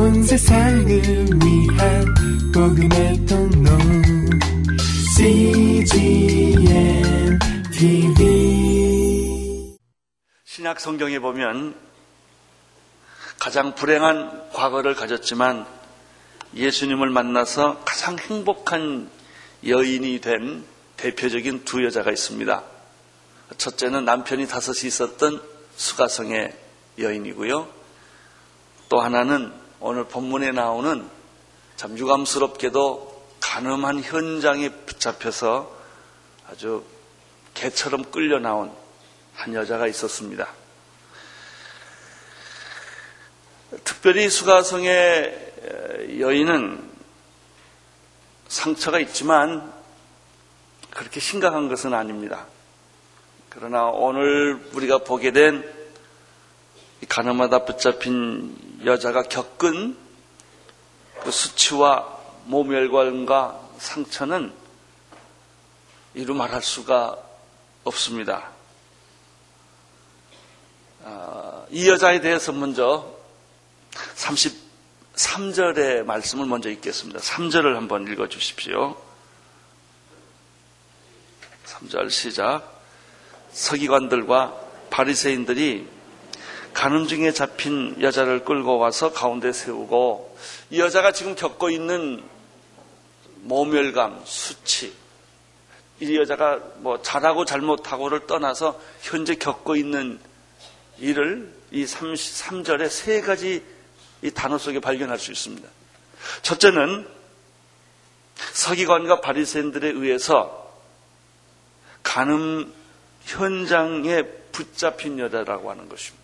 온 세상을 위한 복음의 통로 CGM TV 신약 성경에 보면 가장 불행한 과거를 가졌지만 예수님을 만나서 가장 행복한 여인이 된 대표적인 두 여자가 있습니다. 첫째는 남편이 다섯이 있었던 수가성의 여인이고요. 또 하나는 오늘 본문에 나오는 참 유감스럽게도 가늠한 현장에 붙잡혀서 아주 개처럼 끌려 나온 한 여자가 있었습니다. 특별히 수가성의 여인은 상처가 있지만 그렇게 심각한 것은 아닙니다. 그러나 오늘 우리가 보게 된 가늠하다 붙잡힌 여자가 겪은 그 수치와 모멸관과 상처는 이루 말할 수가 없습니다. 아, 이 여자에 대해서 먼저 33절의 말씀을 먼저 읽겠습니다. 3절을 한번 읽어 주십시오. 3절 시작. 서기관들과 바리새인들이 가늠 중에 잡힌 여자를 끌고 와서 가운데 세우고 이 여자가 지금 겪고 있는 모멸감, 수치, 이 여자가 뭐 잘하고 잘못하고를 떠나서 현재 겪고 있는 일을 이 33절에 세 가지 이 단어 속에 발견할 수 있습니다. 첫째는 서기관과 바리새인들에 의해서 가늠 현장에 붙잡힌 여자라고 하는 것입니다.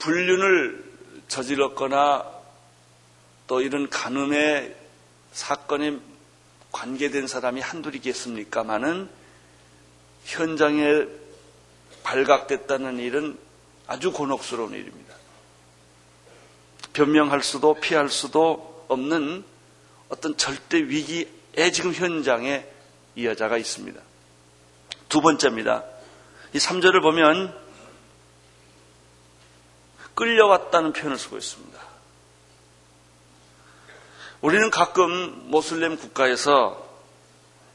불륜을 저질렀거나 또 이런 간음의 사건에 관계된 사람이 한둘이겠습니까마는 현장에 발각됐다는 일은 아주 곤혹스러운 일입니다. 변명할 수도 피할 수도 없는 어떤 절대 위기에 지금 현장에 이 여자가 있습니다. 두 번째입니다. 이 3절을 보면 끌려왔다는 표현을 쓰고 있습니다. 우리는 가끔 모슬렘 국가에서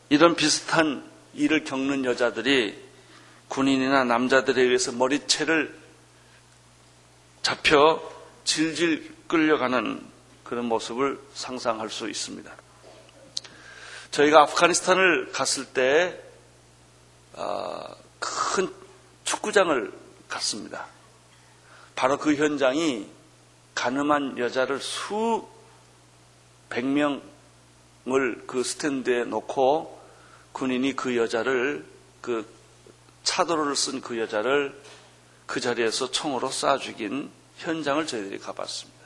이런 비슷한 일을 겪는 여자들이 군인이나 남자들에 의해서 머리채를 잡혀 질질 끌려가는 그런 모습을 상상할 수 있습니다. 저희가 아프가니스탄을 갔을 때, 어, 큰 축구장을 갔습니다. 바로 그 현장이 가늠한 여자를 수백 명을 그 스탠드에 놓고 군인이 그 여자를 그 차도로를 쓴 그 여자를 그 자리에서 총으로 쏴 죽인 현장을 저희들이 가봤습니다.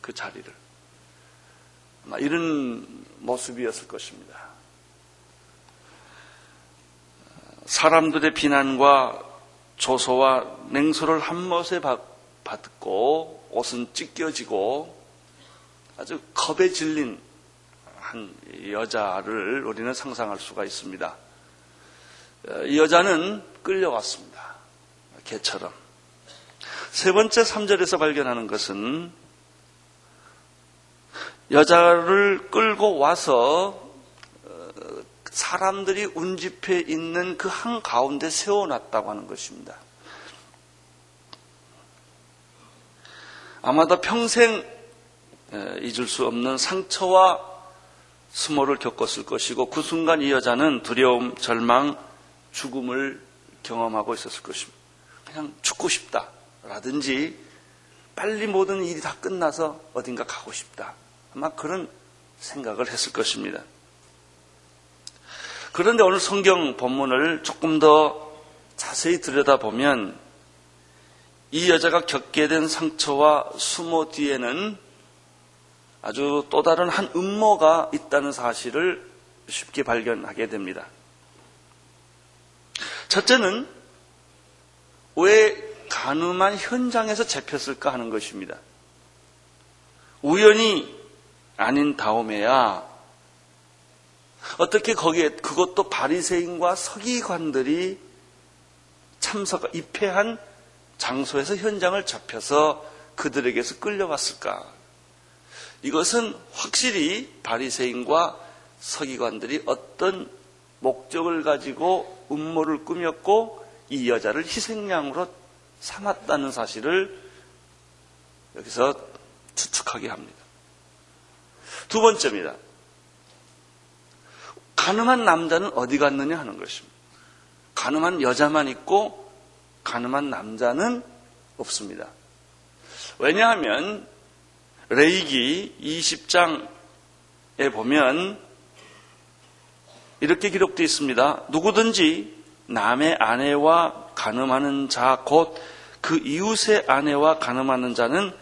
그 자리를. 아마 이런 모습이었을 것입니다. 사람들의 비난과 조소와 냉소를 한 멋에 받고 옷은 찢겨지고 아주 겁에 질린 한 여자를 우리는 상상할 수가 있습니다. 이 여자는 끌려왔습니다. 개처럼. 세 번째 3절에서 발견하는 것은 여자를 끌고 와서 어, 사람들이 운집해 있는 그 한 가운데 세워놨다고 하는 것입니다. 아마도 평생 잊을 수 없는 상처와 수모를 겪었을 것이고 그 순간 이 여자는 두려움, 절망, 죽음을 경험하고 있었을 것입니다. 그냥 죽고 싶다라든지 빨리 모든 일이 다 끝나서 어딘가 가고 싶다. 아마 그런 생각을 했을 것입니다. 그런데 오늘 성경 본문을 조금 더 자세히 들여다보면 이 여자가 겪게 된 상처와 수모 뒤에는 아주 또 다른 한 음모가 있다는 사실을 쉽게 발견하게 됩니다. 첫째는 왜 가늠한 현장에서 잡혔을까 하는 것입니다. 우연히 아닌 다음에야 어떻게 거기에 그것도 바리새인과 서기관들이 참석, 입회한 장소에서 현장을 잡혀서 그들에게서 끌려왔을까? 이것은 확실히 바리새인과 서기관들이 어떤 목적을 가지고 음모를 꾸몄고 이 여자를 희생양으로 삼았다는 사실을 여기서 추측하게 합니다. 두 번째입니다. 가늠한 남자는 어디 갔느냐 하는 것입니다. 가늠한 여자만 있고 가늠한 남자는 없습니다. 왜냐하면 레이기 20장에 보면 이렇게 기록되어 있습니다. 누구든지 남의 아내와 가늠하는 자 곧 그 이웃의 아내와 가늠하는 자는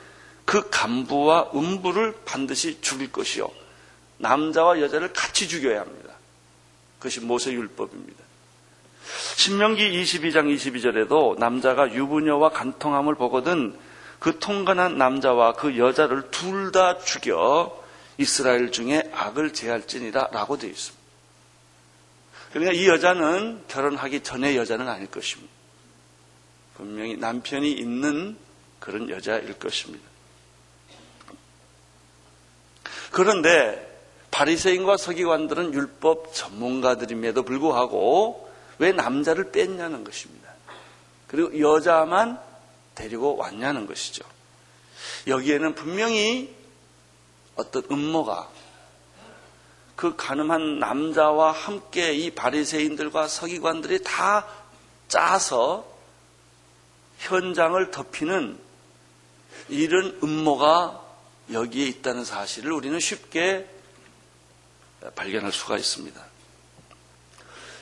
그 간부와 음부를 반드시 죽일 것이요 남자와 여자를 같이 죽여야 합니다. 그것이 모세 율법입니다. 신명기 22장 22절에도 남자가 유부녀와 간통함을 보거든 그 통관한 남자와 그 여자를 둘 다 죽여 이스라엘 중에 악을 제할지니라 라고 되어 있습니다. 그러니까 이 여자는 결혼하기 전의 여자는 아닐 것입니다. 분명히 남편이 있는 그런 여자일 것입니다. 그런데 바리새인과 서기관들은 율법 전문가들임에도 불구하고 왜 남자를 뺐냐는 것입니다. 그리고 여자만 데리고 왔냐는 것이죠. 여기에는 분명히 어떤 음모가 그 가늠한 남자와 함께 이 바리새인들과 서기관들이 다 짜서 현장을 덮이는 이런 음모가 여기에 있다는 사실을 우리는 쉽게 발견할 수가 있습니다.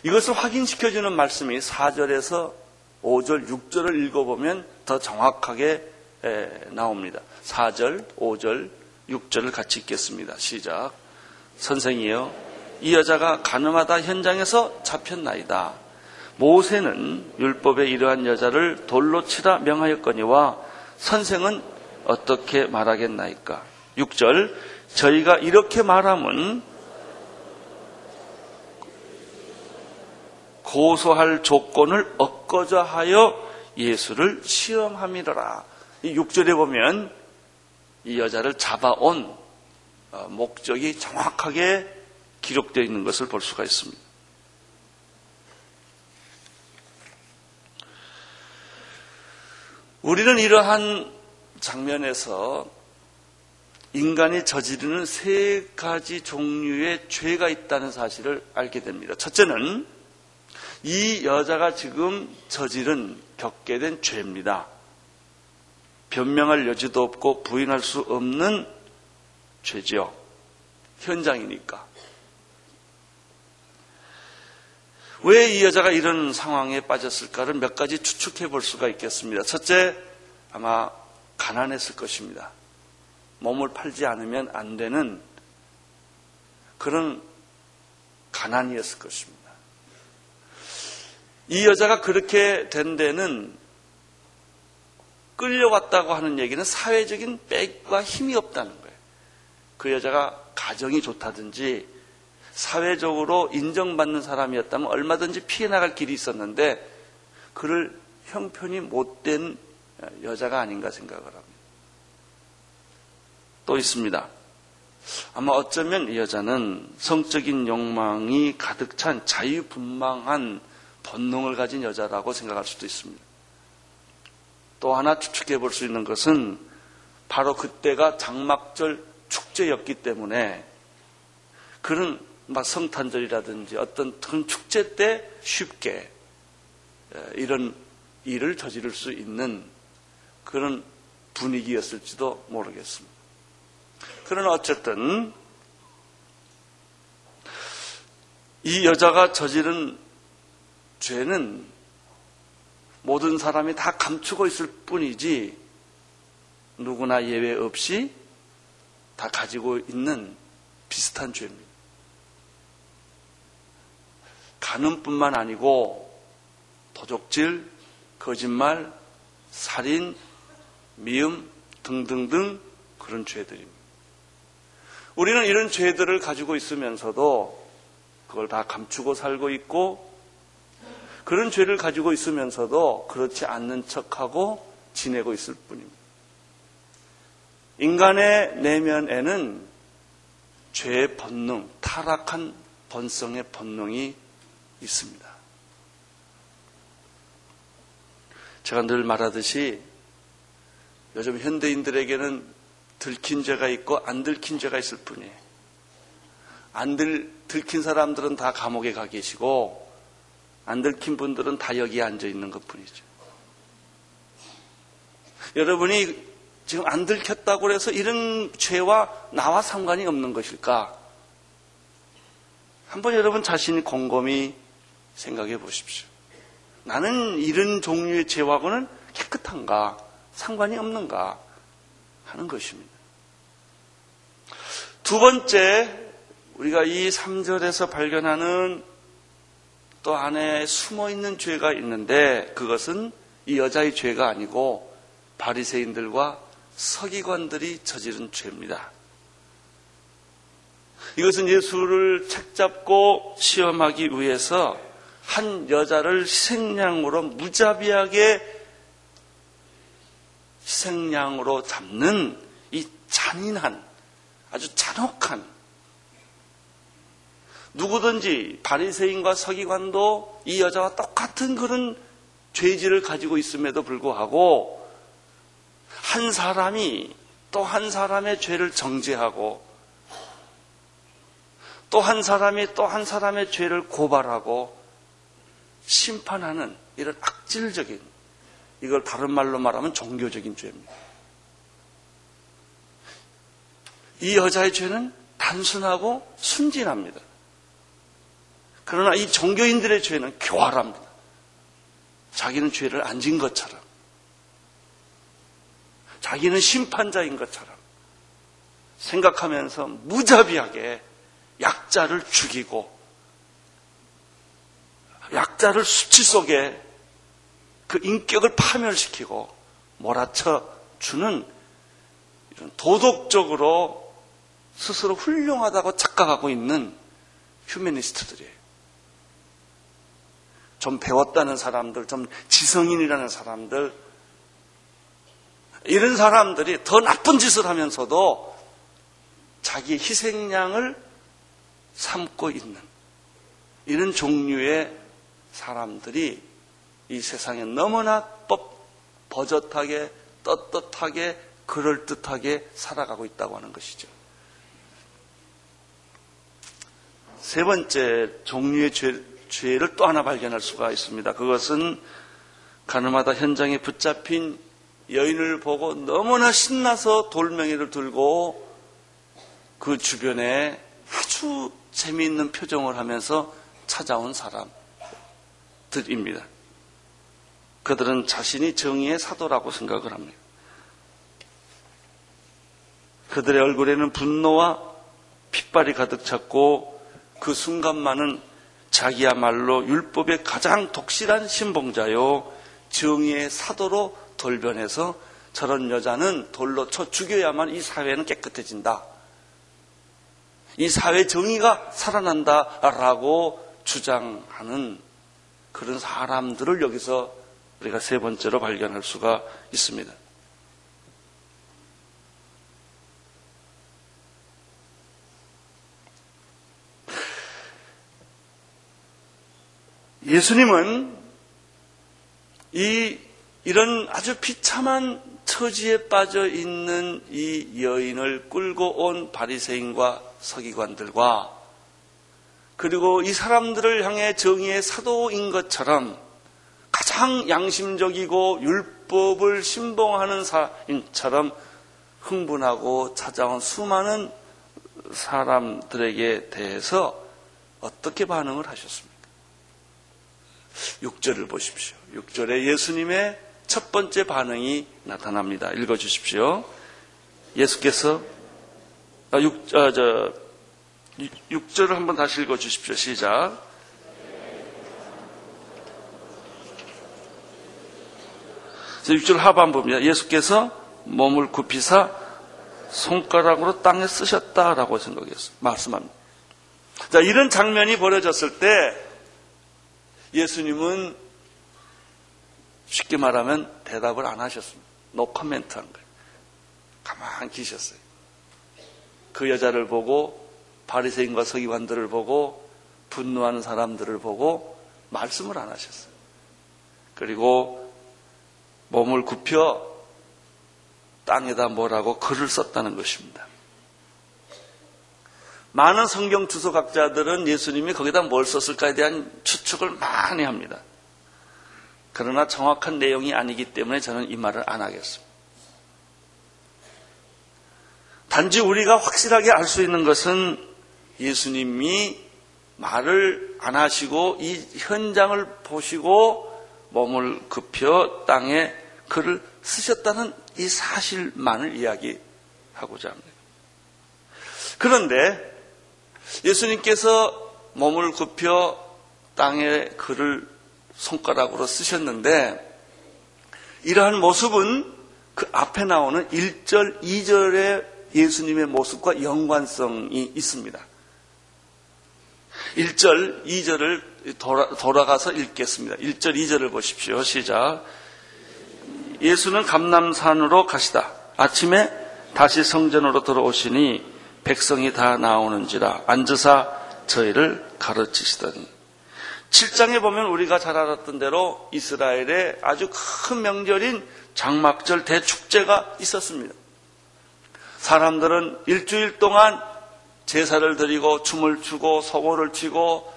이것을 확인시켜주는 말씀이 4절에서 5절, 6절을 읽어보면 더 정확하게 나옵니다. 4절, 5절, 6절을 같이 읽겠습니다. 시작. 선생이여, 이 여자가 가늠하다 현장에서 잡혔나이다. 모세는 율법에 이러한 여자를 돌로 치라 명하였거니와 선생은 어떻게 말하겠나이까? 6절 저희가 이렇게 말함은 고소할 조건을 엇거져 하여 예수를 시험함이더라. 이 6절에 보면 이 여자를 잡아온 어, 목적이 정확하게 기록되어 있는 것을 볼 수가 있습니다. 우리는 이러한 장면에서 인간이 저지르는 세 가지 종류의 죄가 있다는 사실을 알게 됩니다. 첫째는 이 여자가 지금 저지른 겪게 된 죄입니다. 변명할 여지도 없고 부인할 수 없는 죄죠. 현장이니까. 왜 이 여자가 이런 상황에 빠졌을까를 몇 가지 추측해 볼 수가 있겠습니다. 첫째, 아마 가난했을 것입니다. 몸을 팔지 않으면 안 되는 그런 가난이었을 것입니다. 이 여자가 그렇게 된 데는 끌려갔다고 하는 얘기는 사회적인 백과 힘이 없다는 거예요. 그 여자가 가정이 좋다든지 사회적으로 인정받는 사람이었다면 얼마든지 피해 나갈 길이 있었는데 그를 형편이 못된 여자가 아닌가 생각을 합니다. 또 있습니다. 아마 어쩌면 이 여자는 성적인 욕망이 가득 찬 자유분방한 본능을 가진 여자라고 생각할 수도 있습니다. 또 하나 추측해 볼 수 있는 것은 바로 그때가 장막절 축제였기 때문에 그런 막 성탄절이라든지 어떤 큰 축제 때 쉽게 이런 일을 저지를 수 있는 그런 분위기였을지도 모르겠습니다. 그러나 어쨌든 이 여자가 저지른 죄는 모든 사람이 다 감추고 있을 뿐이지 누구나 예외 없이 다 가지고 있는 비슷한 죄입니다. 가늠뿐만 아니고 도적질, 거짓말, 살인, 미움 등등등 그런 죄들입니다. 우리는 이런 죄들을 가지고 있으면서도 그걸 다 감추고 살고 있고 그런 죄를 가지고 있으면서도 그렇지 않는 척하고 지내고 있을 뿐입니다. 인간의 내면에는 죄의 본능, 타락한 본성의 본능이 있습니다. 제가 늘 말하듯이 요즘 현대인들에게는 들킨 죄가 있고 안 들킨 죄가 있을 뿐이에요. 안 들, 들킨 사람들은 다 감옥에 가 계시고 안 들킨 분들은 다 여기에 앉아 있는 것 뿐이죠. 여러분이 지금 안 들켰다고 해서 이런 죄와 나와 상관이 없는 것일까? 한번 여러분 자신이 곰곰이 생각해 보십시오. 나는 이런 종류의 죄하고는 깨끗한가? 상관이 없는가? 하는 것입니다. 두 번째, 우리가 이 3절에서 발견하는 또 안에 숨어 있는 죄가 있는데 그것은 이 여자의 죄가 아니고 바리새인들과 서기관들이 저지른 죄입니다. 이것은 예수를 책잡고 시험하기 위해서 한 여자를 희생양으로 무자비하게 희생양으로 잡는 이 잔인한 아주 잔혹한 누구든지 바리새인과 서기관도 이 여자와 똑같은 그런 죄질을 가지고 있음에도 불구하고 한 사람이 또 한 사람의 죄를 정죄하고 또 한 사람이 또 한 사람의 죄를 고발하고 심판하는 이런 악질적인 이걸 다른 말로 말하면 종교적인 죄입니다. 이 여자의 죄는 단순하고 순진합니다. 그러나 이 종교인들의 죄는 교활합니다. 자기는 죄를 안 진 것처럼 자기는 심판자인 것처럼 생각하면서 무자비하게 약자를 죽이고 약자를 수치 속에 그 인격을 파멸시키고 몰아쳐 주는 이런 도덕적으로 스스로 훌륭하다고 착각하고 있는 휴메니스트들이에요. 좀 배웠다는 사람들, 좀 지성인이라는 사람들, 이런 사람들이 더 나쁜 짓을 하면서도 자기의 희생양을 삼고 있는 이런 종류의 사람들이 이 세상에 너무나 버젓하게 떳떳하게 그럴듯하게 살아가고 있다고 하는 것이죠. 세 번째 종류의 죄, 죄를 또 하나 발견할 수가 있습니다. 그것은 가늠하다 현장에 붙잡힌 여인을 보고 너무나 신나서 돌멩이를 들고 그 주변에 아주 재미있는 표정을 하면서 찾아온 사람들입니다. 그들은 자신이 정의의 사도라고 생각을 합니다. 그들의 얼굴에는 분노와 핏발이 가득 찼고 그 순간만은 자기야말로 율법의 가장 독실한 신봉자요 정의의 사도로 돌변해서 저런 여자는 돌로 쳐 죽여야만 이 사회는 깨끗해진다. 이 사회 정의가 살아난다라고 주장하는 그런 사람들을 여기서 우리가 세 번째로 발견할 수가 있습니다. 예수님은 이 이런 아주 비참한 처지에 빠져 있는 이 여인을 끌고 온 바리새인과 서기관들과 그리고 이 사람들을 향해 정의의 사도인 것처럼 가장 양심적이고 율법을 신봉하는 사인처럼 흥분하고 찾아온 수많은 사람들에게 대해서 어떻게 반응을 하셨습니까? 6절을 보십시오. 6절에 예수님의 첫 번째 반응이 나타납니다. 읽어 주십시오. 예수께서 아, 6, 아, 저, 6절을 한번 다시 읽어 주십시오. 시작. 자, 6절 하반부입니다. 예수께서 몸을 굽히사 손가락으로 땅에 쓰셨다라고 생각했어요. 말씀합니다. 자, 이런 장면이 벌어졌을 때 예수님은 쉽게 말하면 대답을 안 하셨습니다. 노 코멘트 한 거예요. 가만히 계셨어요. 그 여자를 보고 바리새인과 서기관들을 보고 분노하는 사람들을 보고 말씀을 안 하셨어요. 그리고 몸을 굽혀 땅에다 뭐라고 글을 썼다는 것입니다. 많은 성경 주소각자들은 예수님이 거기다 뭘 썼을까에 대한 추측을 많이 합니다. 그러나 정확한 내용이 아니기 때문에 저는 이 말을 안 하겠습니다. 단지 우리가 확실하게 알 수 있는 것은 예수님이 말을 안 하시고 이 현장을 보시고 몸을 굽혀 땅에 글을 쓰셨다는 이 사실만을 이야기하고자 합니다. 그런데 예수님께서 몸을 굽혀 땅에 글을 손가락으로 쓰셨는데 이러한 모습은 그 앞에 나오는 1절, 2절의 예수님의 모습과 연관성이 있습니다. 1절, 2절을 돌아, 가서 읽겠습니다. 1절, 2절을 보십시오. 시작. 예수는 감남산으로 가시다. 아침에 다시 성전으로 들어오시니 백성이 다 나오는지라 앉으사 저희를 가르치시더니 7장에 보면 우리가 잘 알았던 대로 이스라엘에 아주 큰 명절인 장막절 대축제가 있었습니다. 사람들은 일주일 동안 제사를 드리고 춤을 추고 소고를 치고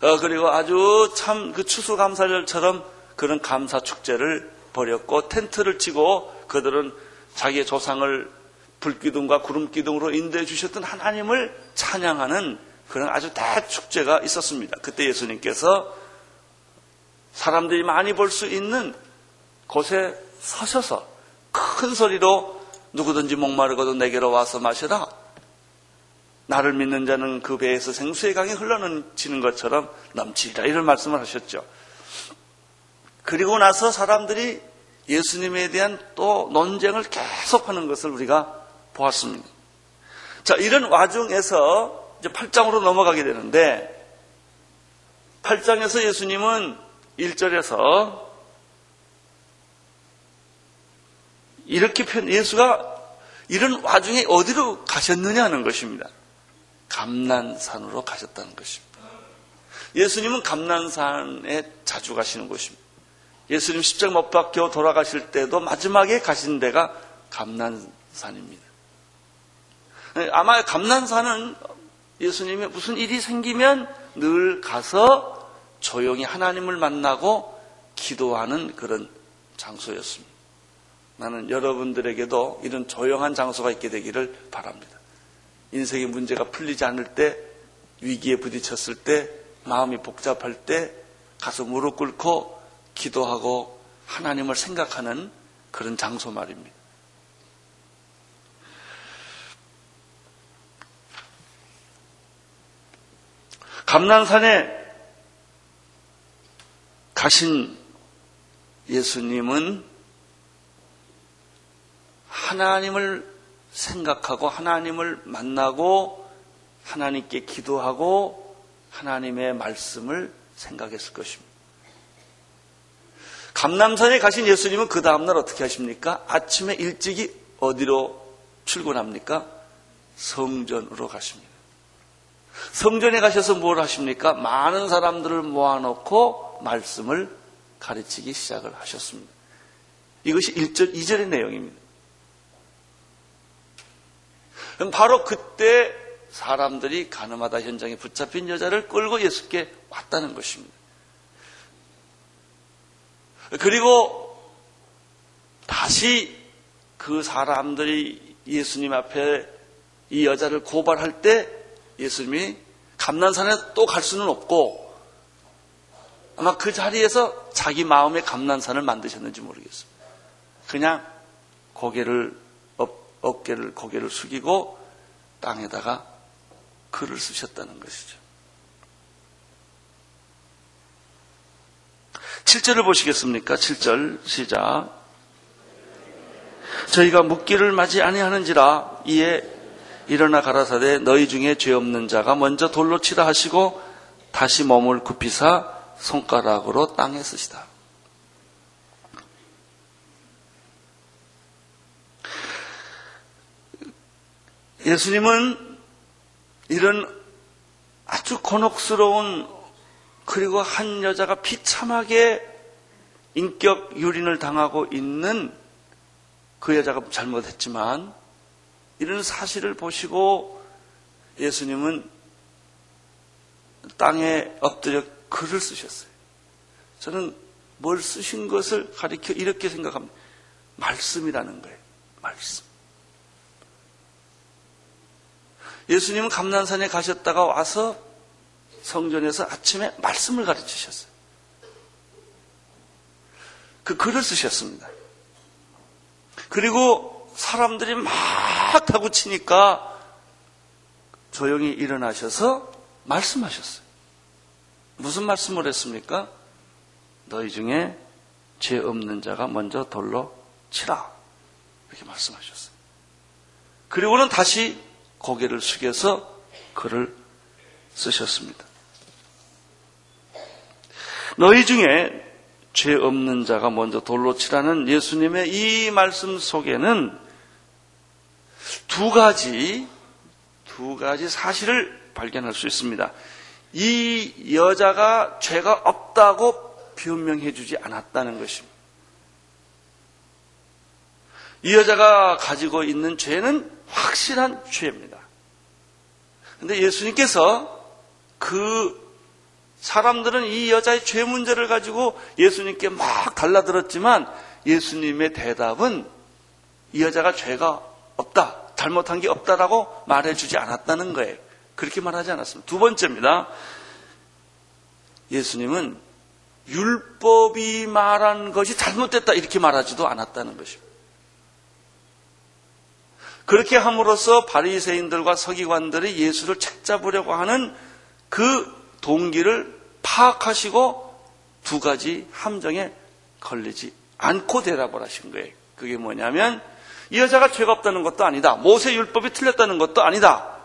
어, 그리고 아주 참 그 추수감사절처럼 그런 감사 축제를 벌였고 텐트를 치고 그들은 자기의 조상을 불기둥과 구름기둥으로 인도해 주셨던 하나님을 찬양하는 그런 아주 대축제가 있었습니다. 그때 예수님께서 사람들이 많이 볼 수 있는 곳에 서셔서 큰 소리로 누구든지 목마르고도 내게로 와서 마셔라. 나를 믿는 자는 그 배에서 생수의 강이 흘러넘치는 것처럼 넘치리라. 이런 말씀을 하셨죠. 그리고 나서 사람들이 예수님에 대한 또 논쟁을 계속하는 것을 우리가 보았습니다. 자, 이런 와중에서 이제 8장으로 넘어가게 되는데 8장에서 예수님은 1절에서 이렇게 편 예수가 이런 와중에 어디로 가셨느냐는 것입니다. 감난산으로 가셨다는 것입니다. 예수님은 감난산에 자주 가시는 곳입니다. 예수님 십자가 못 박혀 돌아가실 때도 마지막에 가신 데가 감난산입니다. 아마 감난산은 예수님이 무슨 일이 생기면 늘 가서 조용히 하나님을 만나고 기도하는 그런 장소였습니다. 나는 여러분들에게도 이런 조용한 장소가 있게 되기를 바랍니다. 인생의 문제가 풀리지 않을 때, 위기에 부딪혔을 때, 마음이 복잡할 때, 가서 무릎 꿇고 기도하고 하나님을 생각하는 그런 장소 말입니다. 감난산에 가신 예수님은 하나님을 생각하고 하나님을 만나고 하나님께 기도하고 하나님의 말씀을 생각했을 것입니다. 감남산에 가신 예수님은 그 다음날 어떻게 하십니까? 아침에 일찍이 어디로 출근합니까? 성전으로 가십니다. 성전에 가셔서 뭘 하십니까? 많은 사람들을 모아놓고 말씀을 가르치기 시작을 하셨습니다. 이것이 1절, 2절의 내용입니다. 바로 그때 사람들이 가늠하다 현장에 붙잡힌 여자를 끌고 예수께 왔다는 것입니다. 그리고 다시 그 사람들이 예수님 앞에 이 여자를 고발할 때 예수님이 감난산에 또 갈 수는 없고 아마 그 자리에서 자기 마음의 감난산을 만드셨는지 모르겠습니다. 그냥 고개를 어, 깨를 고개를 숙이고 땅에다가 글을 쓰셨다는 것이죠. 7절을 보시겠습니까? 7절 시작. 저희가 묵기를 맞이 아니하는지라 이에 일어나 가라사대 너희 중에 죄 없는 자가 먼저 돌로 치라 하시고 다시 몸을 굽히사 손가락으로 땅에 쓰시다. 예수님은 이런 아주 곤혹스러운 그리고 한 여자가 비참하게 인격 유린을 당하고 있는 그 여자가 잘못했지만 이런 사실을 보시고 예수님은 땅에 엎드려 글을 쓰셨어요. 저는 뭘 쓰신 것을 가리켜 이렇게 생각합니다. 말씀이라는 거예요. 말씀. 예수님은 감난산에 가셨다가 와서 성전에서 아침에 말씀을 가르치셨어요. 그 글을 쓰셨습니다. 그리고 사람들이 막 타고 치니까 조용히 일어나셔서 말씀하셨어요. 무슨 말씀을 했습니까? 너희 중에 죄 없는 자가 먼저 돌로 치라. 이렇게 말씀하셨어요. 그리고는 다시 고개를 숙여서 글을 쓰셨습니다. 너희 중에 죄 없는 자가 먼저 돌로 치라는 예수님의 이 말씀 속에는 두 가지, 두 가지 사실을 발견할 수 있습니다. 이 여자가 죄가 없다고 변명해 주지 않았다는 것입니다. 이 여자가 가지고 있는 죄는 확실한 죄입니다. 근데 예수님께서 그 사람들은 이 여자의 죄 문제를 가지고 예수님께 막 달라들었지만 예수님의 대답은 이 여자가 죄가 없다, 잘못한 게 없다라고 말해주지 않았다는 거예요. 그렇게 말하지 않았습니다. 두 번째입니다. 예수님은 율법이 말한 것이 잘못됐다 이렇게 말하지도 않았다는 것입니다. 그렇게 함으로써 바리새인들과 서기관들이 예수를 책잡으려고 하는 그 동기를 파악하시고 두 가지 함정에 걸리지 않고 대답을 하신 거예요. 그게 뭐냐면 이 여자가 죄가 없다는 것도 아니다. 모세 율법이 틀렸다는 것도 아니다.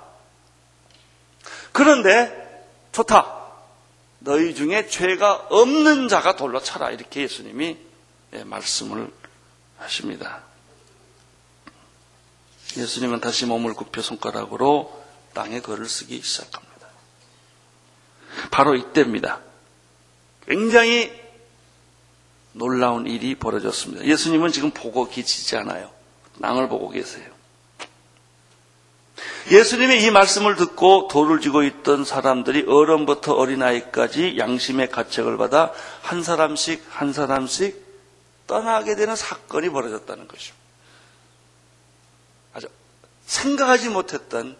그런데 좋다. 너희 중에 죄가 없는 자가 돌로 차라. 이렇게 예수님이 예, 말씀을 하십니다. 예수님은 다시 몸을 굽혀 손가락으로 땅에 글을 쓰기 시작합니다. 바로 이때입니다. 굉장히 놀라운 일이 벌어졌습니다. 예수님은 지금 보고 계시지 않아요. 땅을 보고 계세요. 예수님의 이 말씀을 듣고 돌을 쥐고 있던 사람들이 어른부터 어린아이까지 양심의 가책을 받아 한 사람씩 한 사람씩 떠나게 되는 사건이 벌어졌다는 것입니다. 아주 생각하지 못했던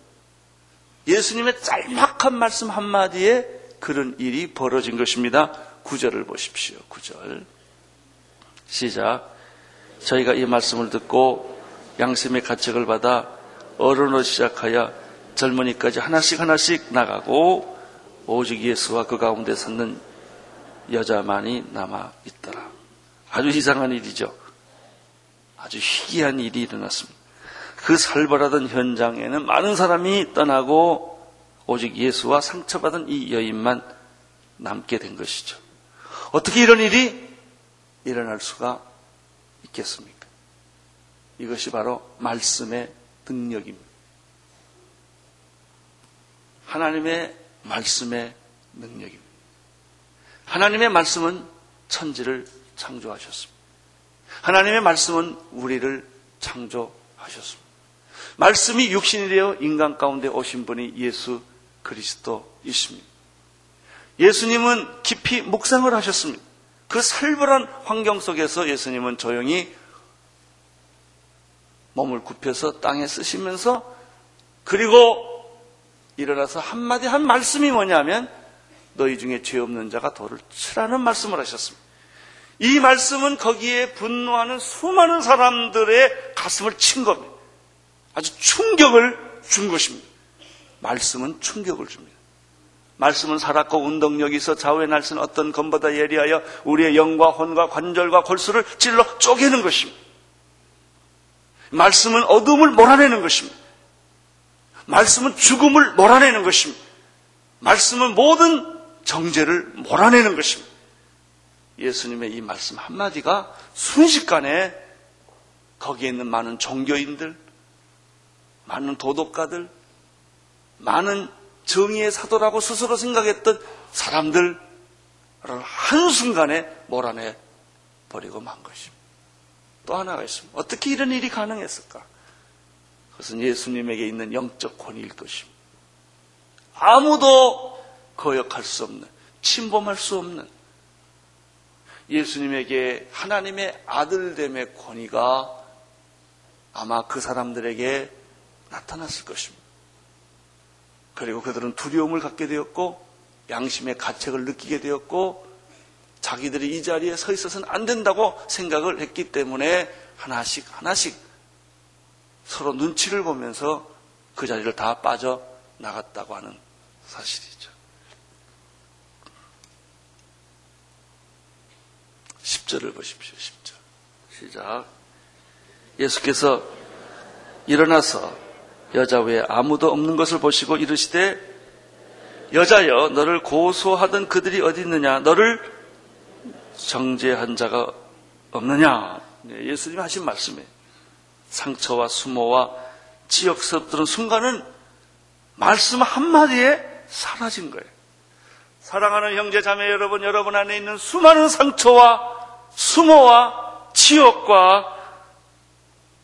예수님의 짤막한 말씀 한마디에 그런 일이 벌어진 것입니다. 구절을 보십시오. 구절. 시작. 저희가 이 말씀을 듣고 양심의 가책을 받아 어른으로 시작하여 젊은이까지 하나씩 하나씩 나가고 오직 예수와 그 가운데 섰는 여자만이 남아 있더라. 아주 이상한 일이죠. 아주 희귀한 일이 일어났습니다. 그 살벌하던 현장에는 많은 사람이 떠나고 오직 예수와 상처받은 이 여인만 남게 된 것이죠. 어떻게 이런 일이 일어날 수가 있겠습니까? 이것이 바로 말씀의 능력입니다. 하나님의 말씀의 능력입니다. 하나님의 말씀은 천지를 창조하셨습니다. 하나님의 말씀은 우리를 창조하셨습니다. 말씀이 육신이 되어 인간 가운데 오신 분이 예수 그리스도이십니다. 예수님은 깊이 묵상을 하셨습니다. 그 살벌한 환경 속에서 예수님은 조용히 몸을 굽혀서 땅에 쓰시면서 그리고 일어나서 한마디 한 말씀이 뭐냐면 너희 중에 죄 없는 자가 돌을 치라는 말씀을 하셨습니다. 이 말씀은 거기에 분노하는 수많은 사람들의 가슴을 친 겁니다. 아주 충격을 준 것입니다. 말씀은 충격을 줍니다. 말씀은 살았고 운동력이 있어 좌우의 날선 어떤 검보다 예리하여 우리의 영과 혼과 관절과 골수를 찔러 쪼개는 것입니다. 말씀은 어둠을 몰아내는 것입니다. 말씀은 죽음을 몰아내는 것입니다. 말씀은 모든 정죄를 몰아내는 것입니다. 예수님의 이 말씀 한마디가 순식간에 거기에 있는 많은 종교인들, 많은 도덕가들, 많은 정의의 사도라고 스스로 생각했던 사람들을 한순간에 몰아내 버리고 만 것입니다. 또 하나가 있습니다. 어떻게 이런 일이 가능했을까? 그것은 예수님에게 있는 영적 권위일 것입니다. 아무도 거역할 수 없는, 침범할 수 없는 예수님에게 하나님의 아들됨의 권위가 아마 그 사람들에게 나타났을 것입니다. 그리고 그들은 두려움을 갖게 되었고 양심의 가책을 느끼게 되었고 자기들이 이 자리에 서 있어서는 안 된다고 생각을 했기 때문에 하나씩 하나씩 서로 눈치를 보면서 그 자리를 다 빠져 나갔다고 하는 사실이죠. 10절을 보십시오. 10절. 시작. 예수께서 일어나서 여자 외에 아무도 없는 것을 보시고 이르시되 여자여 너를 고소하던 그들이 어디 있느냐 너를 정죄한 자가 없느냐 네, 예수님이 하신 말씀이에요 상처와 수모와 지역스럽던 순간은 말씀 한마디에 사라진 거예요 사랑하는 형제 자매 여러분 여러분 안에 있는 수많은 상처와 수모와 지역과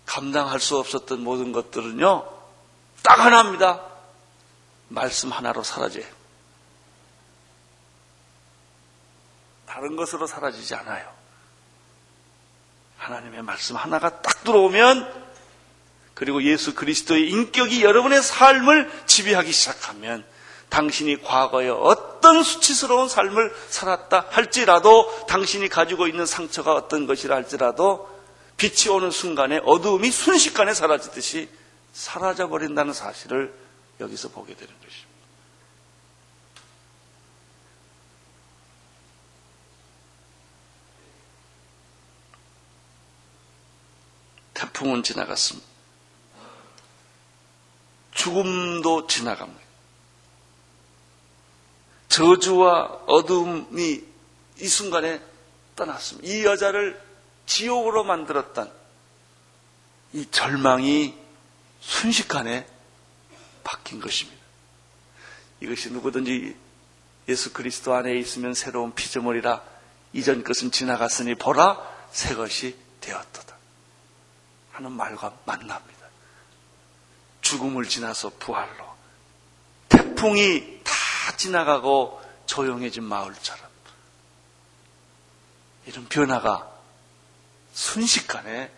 감당할 수 없었던 모든 것들은요, 딱 하나입니다. 말씀 하나로 사라져요. 다른 것으로 사라지지 않아요. 하나님의 말씀 하나가 딱 들어오면, 그리고 예수 그리스도의 인격이 여러분의 삶을 지배하기 시작하면, 당신이 과거에 어떤 수치스러운 삶을 살았다 할지라도, 당신이 가지고 있는 상처가 어떤 것이라 할지라도, 빛이 오는 순간에 어두움이 순식간에 사라지듯이 사라져 버린다는 사실을 여기서 보게 되는 것입니다. 태풍은 지나갔습니다. 죽음도 지나갑니다. 저주와 어둠이 이 순간에 떠났습니다. 이 여자를 지옥으로 만들었던 이 절망이 순식간에 바뀐 것입니다. 이것이 누구든지 예수 그리스도 안에 있으면 새로운 피조물이라 이전 것은 지나갔으니 보라 새 것이 되었도다 하는 말과 만납니다. 죽음을 지나서 부활로 태풍이 다 지나가고 조용해진 마을처럼 이런 변화가 순식간에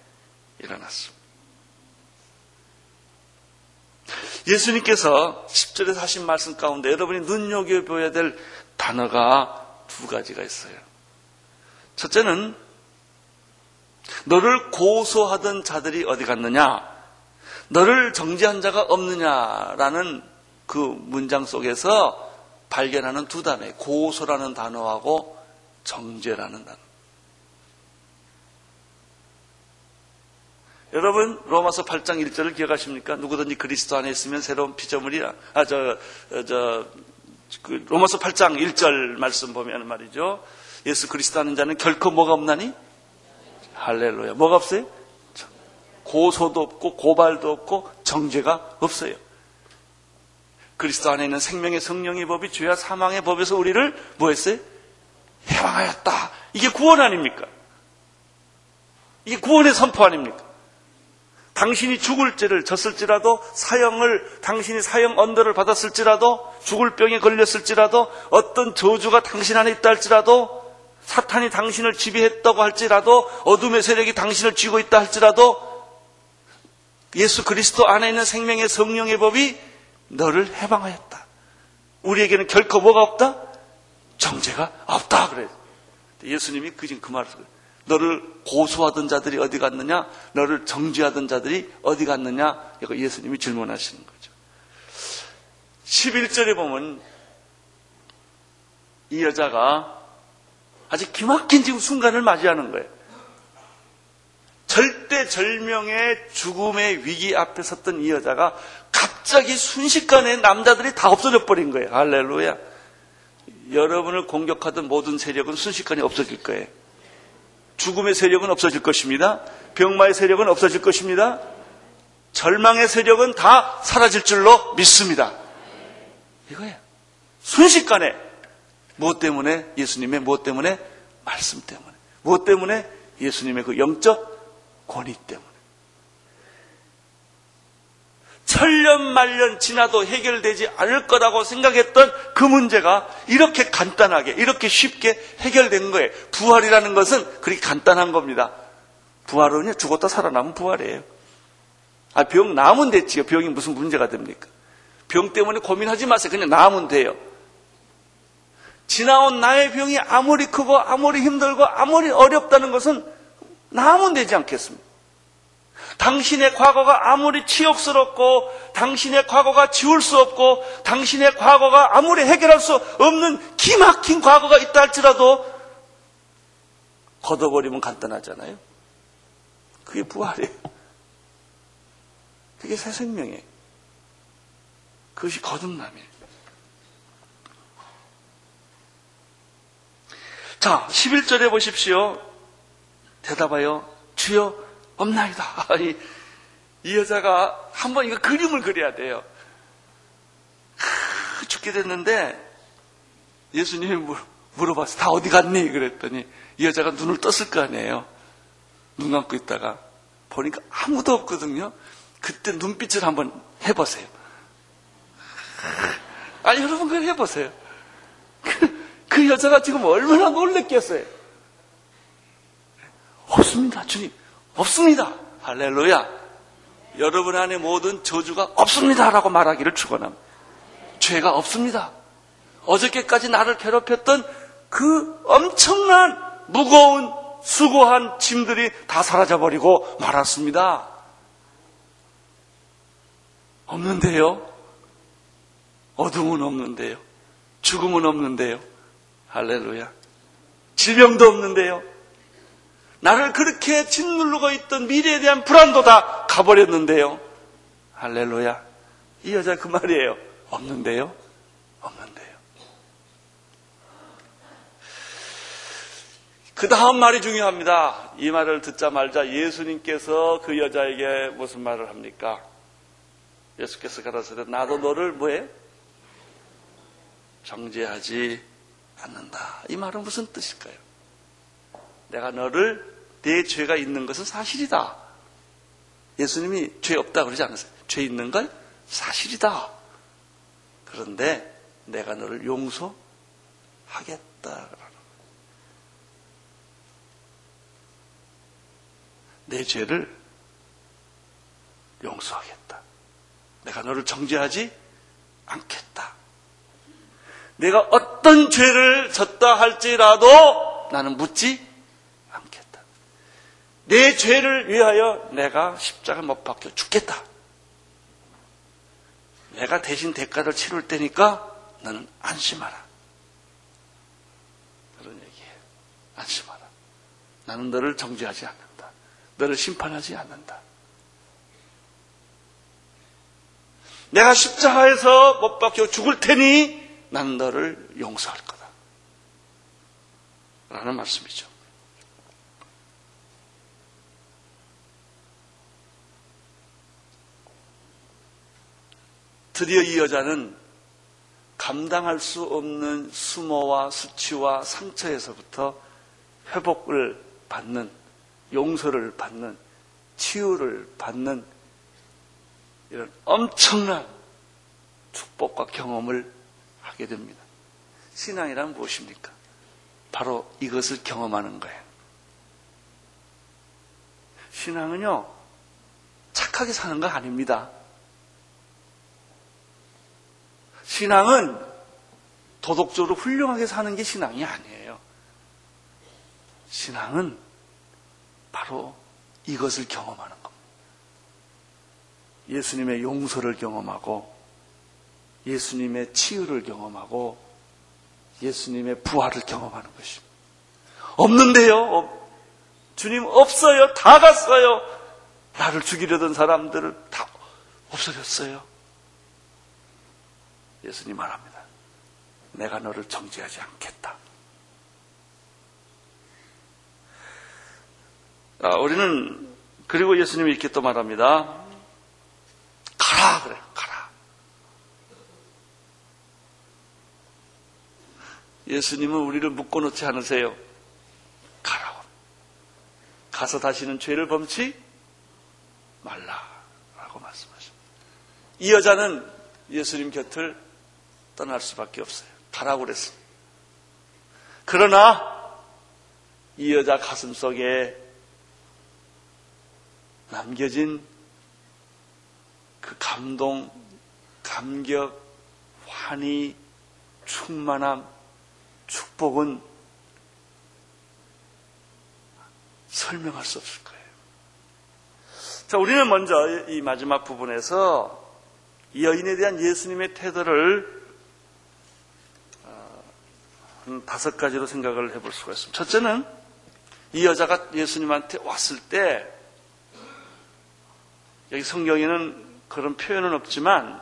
일어났습니다. 예수님께서 10절에서 하신 말씀 가운데 여러분이 눈여겨보아야 될 단어가 두 가지가 있어요. 첫째는 너를 고소하던 자들이 어디 갔느냐? 너를 정지한 자가 없느냐라는 그 문장 속에서 발견하는 두 단어, 고소라는 단어하고 정죄라는 단어. 여러분 로마서 8장 1절을 기억하십니까? 누구든지 그리스도 안에 있으면 새로운 피조물이야. 아저 저 그 로마서 8장 1절 말씀 보면 말이죠. 예수 그리스도 하는 자는 결코 뭐가 없나니? 할렐루야. 뭐가 없어요? 고소도 없고 고발도 없고 정죄가 없어요. 그리스도 안에 있는 생명의 성령의 법이 죄와 사망의 법에서 우리를 뭐했어요? 해방하였다. 이게 구원 아닙니까? 이게 구원의 선포 아닙니까? 당신이 죽을 죄를 졌을지라도 사형을 당신이 사형 언더를 받았을지라도 죽을 병에 걸렸을지라도 어떤 저주가 당신 안에 있다 할지라도 사탄이 당신을 지배했다고 할지라도 어둠의 세력이 당신을 쥐고 있다 할지라도 예수 그리스도 안에 있는 생명의 성령의 법이 너를 해방하였다. 우리에게는 결코 뭐가 없다? 정죄가 없다. 그래. 예수님이 그 지금 그 말을 너를 고소하던 자들이 어디 갔느냐? 너를 정죄하던 자들이 어디 갔느냐? 이거 예수님이 질문하시는 거죠. 11절에 보면 이 여자가 아주 기막힌 지금 순간을 맞이하는 거예요. 절대 절명의 죽음의 위기 앞에 섰던 이 여자가 갑자기 순식간에 남자들이 다 없어져 버린 거예요. 할렐루야. 여러분을 공격하던 모든 세력은 순식간에 없어질 거예요. 죽음의 세력은 없어질 것입니다. 병마의 세력은 없어질 것입니다. 절망의 세력은 다 사라질 줄로 믿습니다. 이거예요. 순식간에 무엇 때문에 예수님의 무엇 때문에 말씀 때문에 무엇 때문에 예수님의 그 영적 권위 때문에 천년 말년 지나도 해결되지 않을 거라고 생각했던 그 문제가 이렇게 간단하게 이렇게 쉽게 해결된 거예요. 부활이라는 것은 그렇게 간단한 겁니다. 부활은 죽었다 살아나면 부활이에요. 아, 병 나으면 됐지요. 병이 무슨 문제가 됩니까? 병 때문에 고민하지 마세요. 그냥 나으면 돼요. 지나온 나의 병이 아무리 크고 아무리 힘들고 아무리 어렵다는 것은 나으면 되지 않겠습니까? 당신의 과거가 아무리 치욕스럽고 당신의 과거가 지울 수 없고 당신의 과거가 아무리 해결할 수 없는 기막힌 과거가 있다 할지라도 걷어버리면 간단하잖아요. 그게 부활이에요. 그게 새 생명이에요. 그것이 거듭남이에요. 자, 11절에 보십시오. 대답하여, 주여, 없나이다. 이, 이 여자가 한번 이거 그림을 그려야 돼요. 크, 죽게 됐는데, 예수님이 물어봤어. 다 어디 갔니? 그랬더니, 이 여자가 눈을 떴을 거 아니에요. 눈 감고 있다가. 보니까 아무도 없거든요. 그때 눈빛을 한번 해보세요. 아니, 여러분, 그걸 해보세요. 그, 그 여자가 지금 얼마나 놀랬겠어요. 없습니다, 주님. 없습니다. 할렐루야. 여러분 안에 모든 저주가 없습니다라고 말하기를 축원합니다. 죄가 없습니다. 어저께까지 나를 괴롭혔던 그 엄청난 무거운 수고한 짐들이 다 사라져 버리고 말았습니다. 없는데요. 어둠은 없는데요. 죽음은 없는데요. 할렐루야. 질병도 없는데요. 나를 그렇게 짓누르고 있던 미래에 대한 불안도 다 가버렸는데요. 할렐루야. 이 여자 그 말이에요. 없는데요. 없는데요. 그 다음 말이 중요합니다. 이 말을 듣자 말자 예수님께서 그 여자에게 무슨 말을 합니까? 예수께서 가라사대 나도 너를 뭐해? 정죄하지 않는다. 이 말은 무슨 뜻일까요? 내가 너를 내 죄가 있는 것은 사실이다. 예수님이 죄 없다 그러지 않았어요. 죄 있는 건 사실이다. 그런데 내가 너를 용서하겠다. 내 죄를 용서하겠다. 내가 너를 정죄하지 않겠다. 내가 어떤 죄를 졌다 할지라도 나는 묻지 않겠다. 내 죄를 위하여 내가 십자가 못 박혀 죽겠다. 내가 대신 대가를 치룰 테니까 너는 안심하라. 그런 얘기예요. 안심하라. 나는 너를 정죄하지 않는다. 너를 심판하지 않는다. 내가 십자가에서 못 박혀 죽을 테니 나는 너를 용서할 거다. 라는 말씀이죠. 드디어 이 여자는 감당할 수 없는 수모와 수치와 상처에서부터 회복을 받는, 용서를 받는, 치유를 받는 이런 엄청난 축복과 경험을 하게 됩니다. 신앙이란 무엇입니까? 바로 이것을 경험하는 거예요. 신앙은요, 착하게 사는 거 아닙니다. 신앙은 도덕적으로 훌륭하게 사는 게 신앙이 아니에요. 신앙은 바로 이것을 경험하는 겁니다. 예수님의 용서를 경험하고 예수님의 치유를 경험하고 예수님의 부활을 경험하는 것입니다. 없는데요. 주님 없어요. 다 갔어요. 나를 죽이려던 사람들을 다 없어졌어요. 예수님 말합니다. 내가 너를 정죄하지 않겠다. 아, 우리는 그리고 예수님이 이렇게 또 말합니다. 가라 그래 가라. 예수님은 우리를 묶어놓지 않으세요. 가라. 가서 다시는 죄를 범치 말라라고 말씀하십니다. 이 여자는 예수님 곁을 떠날 수밖에 없어요. 가라고 그랬습니다. 그러나 이 여자 가슴 속에 남겨진 그 감동, 감격, 환희, 충만함, 축복은 설명할 수 없을 거예요. 자, 우리는 먼저 이 마지막 부분에서 이 여인에 대한 예수님의 태도를 어, 한 다섯 가지로 생각을 해볼 수가 있습니다. 첫째는 이 여자가 예수님한테 왔을 때 여기 성경에는 그런 표현은 없지만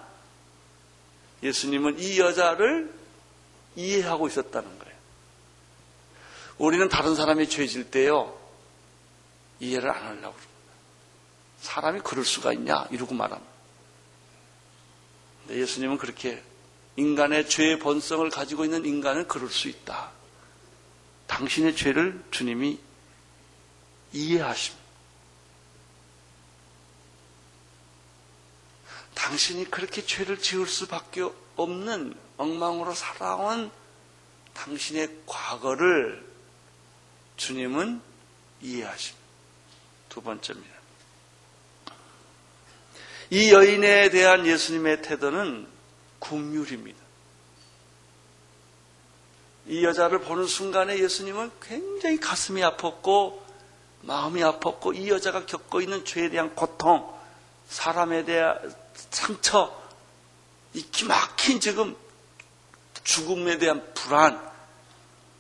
예수님은 이 여자를 이해하고 있었다는 거예요. 우리는 다른 사람이 죄질 때요 이해를 안 하려고 그럽니다. 사람이 그럴 수가 있냐 이러고 말합니다. 근데 예수님은 그렇게 인간의 죄의 본성을 가지고 있는 인간은 그럴 수 있다. 당신의 죄를 주님이 이해하십니다. 당신이 그렇게 죄를 지을 수밖에 없는 엉망으로 살아온 당신의 과거를 주님은 이해하십니다. 두 번째입니다. 이 여인에 대한 예수님의 태도는 국률입니다. 이 여자를 보는 순간에 예수님은 굉장히 가슴이 아팠고 마음이 아팠고 이 여자가 겪고 있는 죄에 대한 고통, 사람에 대한 상처, 이 기막힌 지금 죽음에 대한 불안,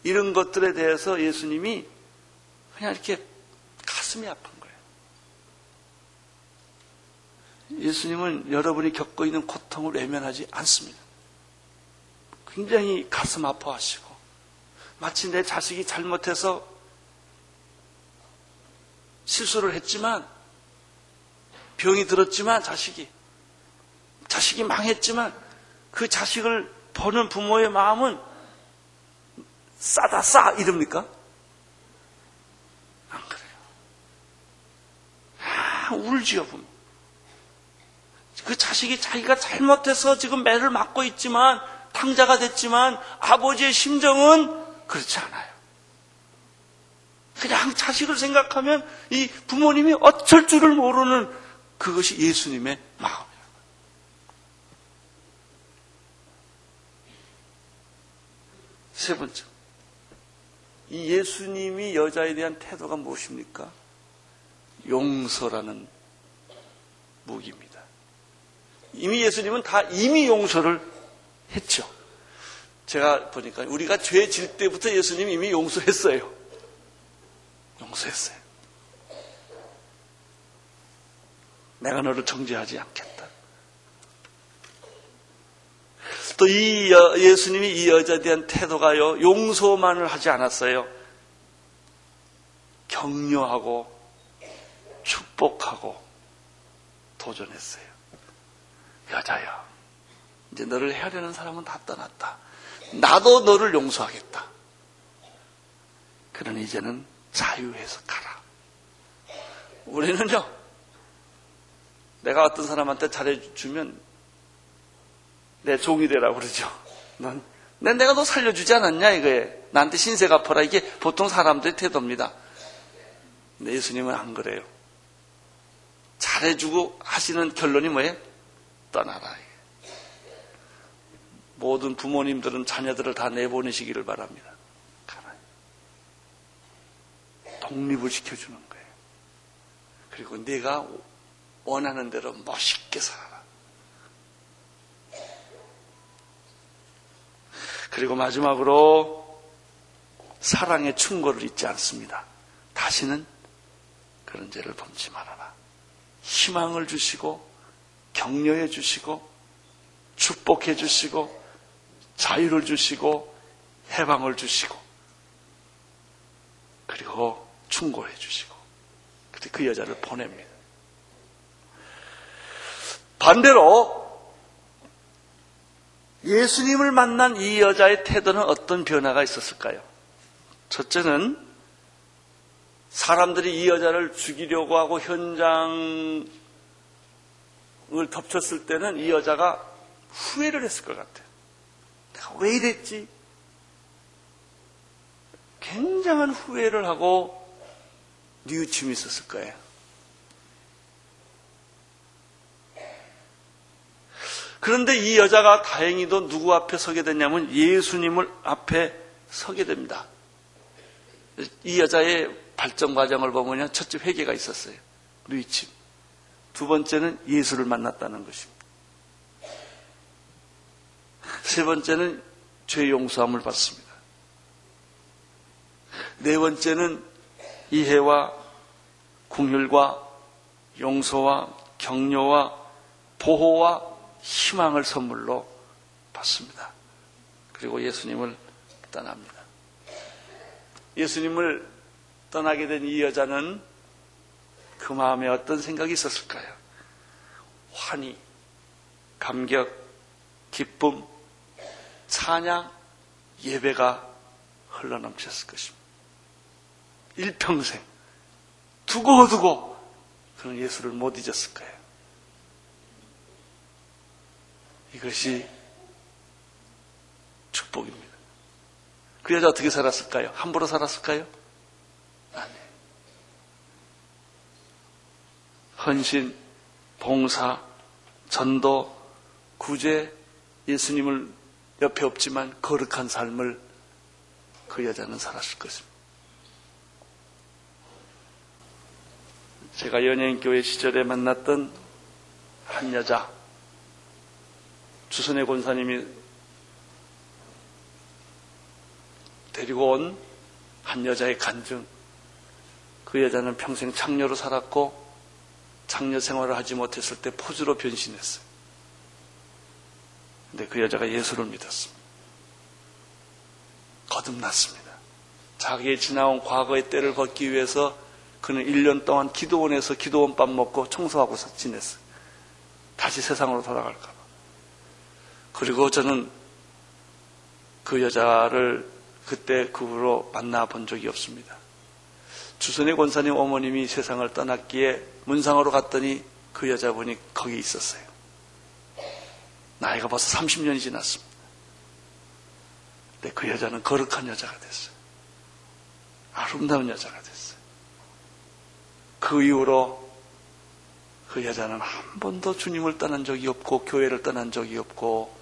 이런 것들에 대해서 예수님이 그냥 이렇게 가슴이 아픈 거예요. 예수님은 여러분이 겪고 있는 고통을 외면하지 않습니다. 굉장히 가슴 아파하시고, 마치 내 자식이 잘못해서 실수를 했지만, 병이 들었지만 자식이, 자식이 망했지만 그 자식을 보는 부모의 마음은 싸다 싸 이럽니까? 안 그래요. 아, 울지요 부모. 그 자식이 자기가 잘못해서 지금 매를 맞고 있지만 탕자가 됐지만 아버지의 심정은 그렇지 않아요. 그냥 자식을 생각하면 이 부모님이 어쩔 줄을 모르는 그것이 예수님의 마음. 세 번째. 이 예수님이 여자에 대한 태도가 무엇입니까? 용서라는 무기입니다. 이미 예수님은 다 이미 용서를 했죠. 제가 보니까 우리가 죄 질 때부터 예수님이 이미 용서했어요. 용서했어요. 내가 너를 정죄하지 않겠다. 또 이 예수님이 이 여자에 대한 태도가요, 용서만을 하지 않았어요. 격려하고 축복하고 도전했어요. 여자야, 이제 너를 되는 사람은 다 떠났다. 나도 너를 용서하겠다. 그러니 이제는 자유해서 가라. 우리는요, 내가 어떤 사람한테 잘해주면 내 종이 되라고 그러죠. 난, 난 내가 너 살려주지 않았냐, 이거에. 나한테 신세 갚아라. 이게 보통 사람들의 태도입니다. 근데 예수님은 안 그래요. 잘해주고 하시는 결론이 뭐예요? 떠나라. 모든 부모님들은 자녀들을 다 내보내시기를 바랍니다. 가라. 독립을 시켜주는 거예요. 그리고 내가 원하는 대로 멋있게 살아. 그리고 마지막으로 사랑의 충고를 잊지 않습니다. 다시는 그런 죄를 범치 말아라. 희망을 주시고 격려해 주시고 축복해 주시고 자유를 주시고 해방을 주시고 그리고 충고해 주시고 그때 그 여자를 보냅니다. 반대로 예수님을 만난 이 여자의 태도는 어떤 변화가 있었을까요? 첫째는 사람들이 이 여자를 죽이려고 하고 현장을 덮쳤을 때는 이 여자가 후회를 했을 것 같아요. 내가 왜 이랬지? 굉장한 후회를 하고 뉘우침이 있었을 거예요. 그런데 이 여자가 다행히도 누구 앞에 서게 됐냐면 예수님을 앞에 서게 됩니다. 이 여자의 발전 과정을 보면 첫째 회개가 있었어요. 뉘우침. 두 번째는 예수를 만났다는 것입니다. 세 번째는 죄 용서함을 받습니다. 네 번째는 이해와 궁율과 용서와 격려와 보호와 희망을 선물로 받습니다. 그리고 예수님을 떠납니다. 예수님을 떠나게 된 이 여자는 그 마음에 어떤 생각이 있었을까요? 환희, 감격, 기쁨, 찬양, 예배가 흘러넘쳤을 것입니다. 일평생 두고 두고 그는 예수를 못 잊었을 거예요. 이것이 축복입니다. 그 여자 어떻게 살았을까요? 함부로 살았을까요? 아니. 헌신, 봉사, 전도, 구제, 예수님을 옆에 없지만 거룩한 삶을 그 여자는 살았을 것입니다. 제가 연예인교회 시절에 만났던 한 여자, 주선의 권사님이 데리고 온 한 여자의 간증. 그 여자는 평생 창녀로 살았고 창녀 생활을 하지 못했을 때 포주로 변신했어요. 근데 그 여자가 예수를 믿었습니다. 거듭났습니다. 자기의 지나온 과거의 때를 걷기 위해서 그는 1년 동안 기도원에서 기도원 밥 먹고 청소하고 지냈어요. 다시 세상으로 돌아갈까 그리고 저는 그 여자를 그때 그 후로 만나본 적이 없습니다. 주선의 권사님 어머님이 세상을 떠났기에 문상으로 갔더니 그 여자분이 거기 있었어요. 나이가 벌써 30년이 지났습니다. 근데 그 여자는 거룩한 여자가 됐어요. 아름다운 여자가 됐어요. 그 이후로 그 여자는 한 번도 주님을 떠난 적이 없고 교회를 떠난 적이 없고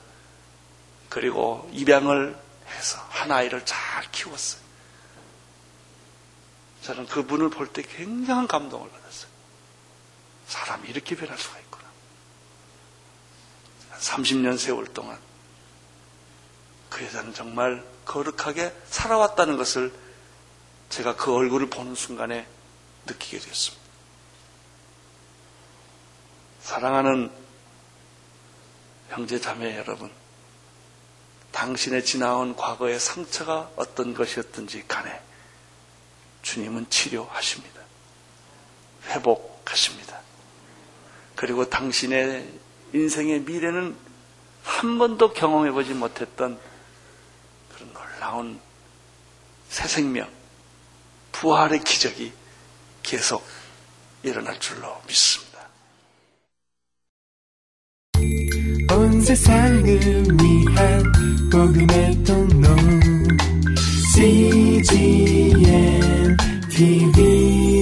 그리고 입양을 해서 한 아이를 잘 키웠어요. 저는 그분을 볼 때 굉장한 감동을 받았어요. 사람이 이렇게 변할 수가 있구나. 30년 세월 동안 그 여자는 정말 거룩하게 살아왔다는 것을 제가 그 얼굴을 보는 순간에 느끼게 되었습니다. 사랑하는 형제 자매 여러분, 당신의 지나온 과거의 상처가 어떤 것이었든지 간에 주님은 치료하십니다. 회복하십니다. 그리고 당신의 인생의 미래는 한 번도 경험해보지 못했던 그런 놀라운 새 생명, 부활의 기적이 계속 일어날 줄로 믿습니다. 온 세상을 위한 복음의 통로 CGM TV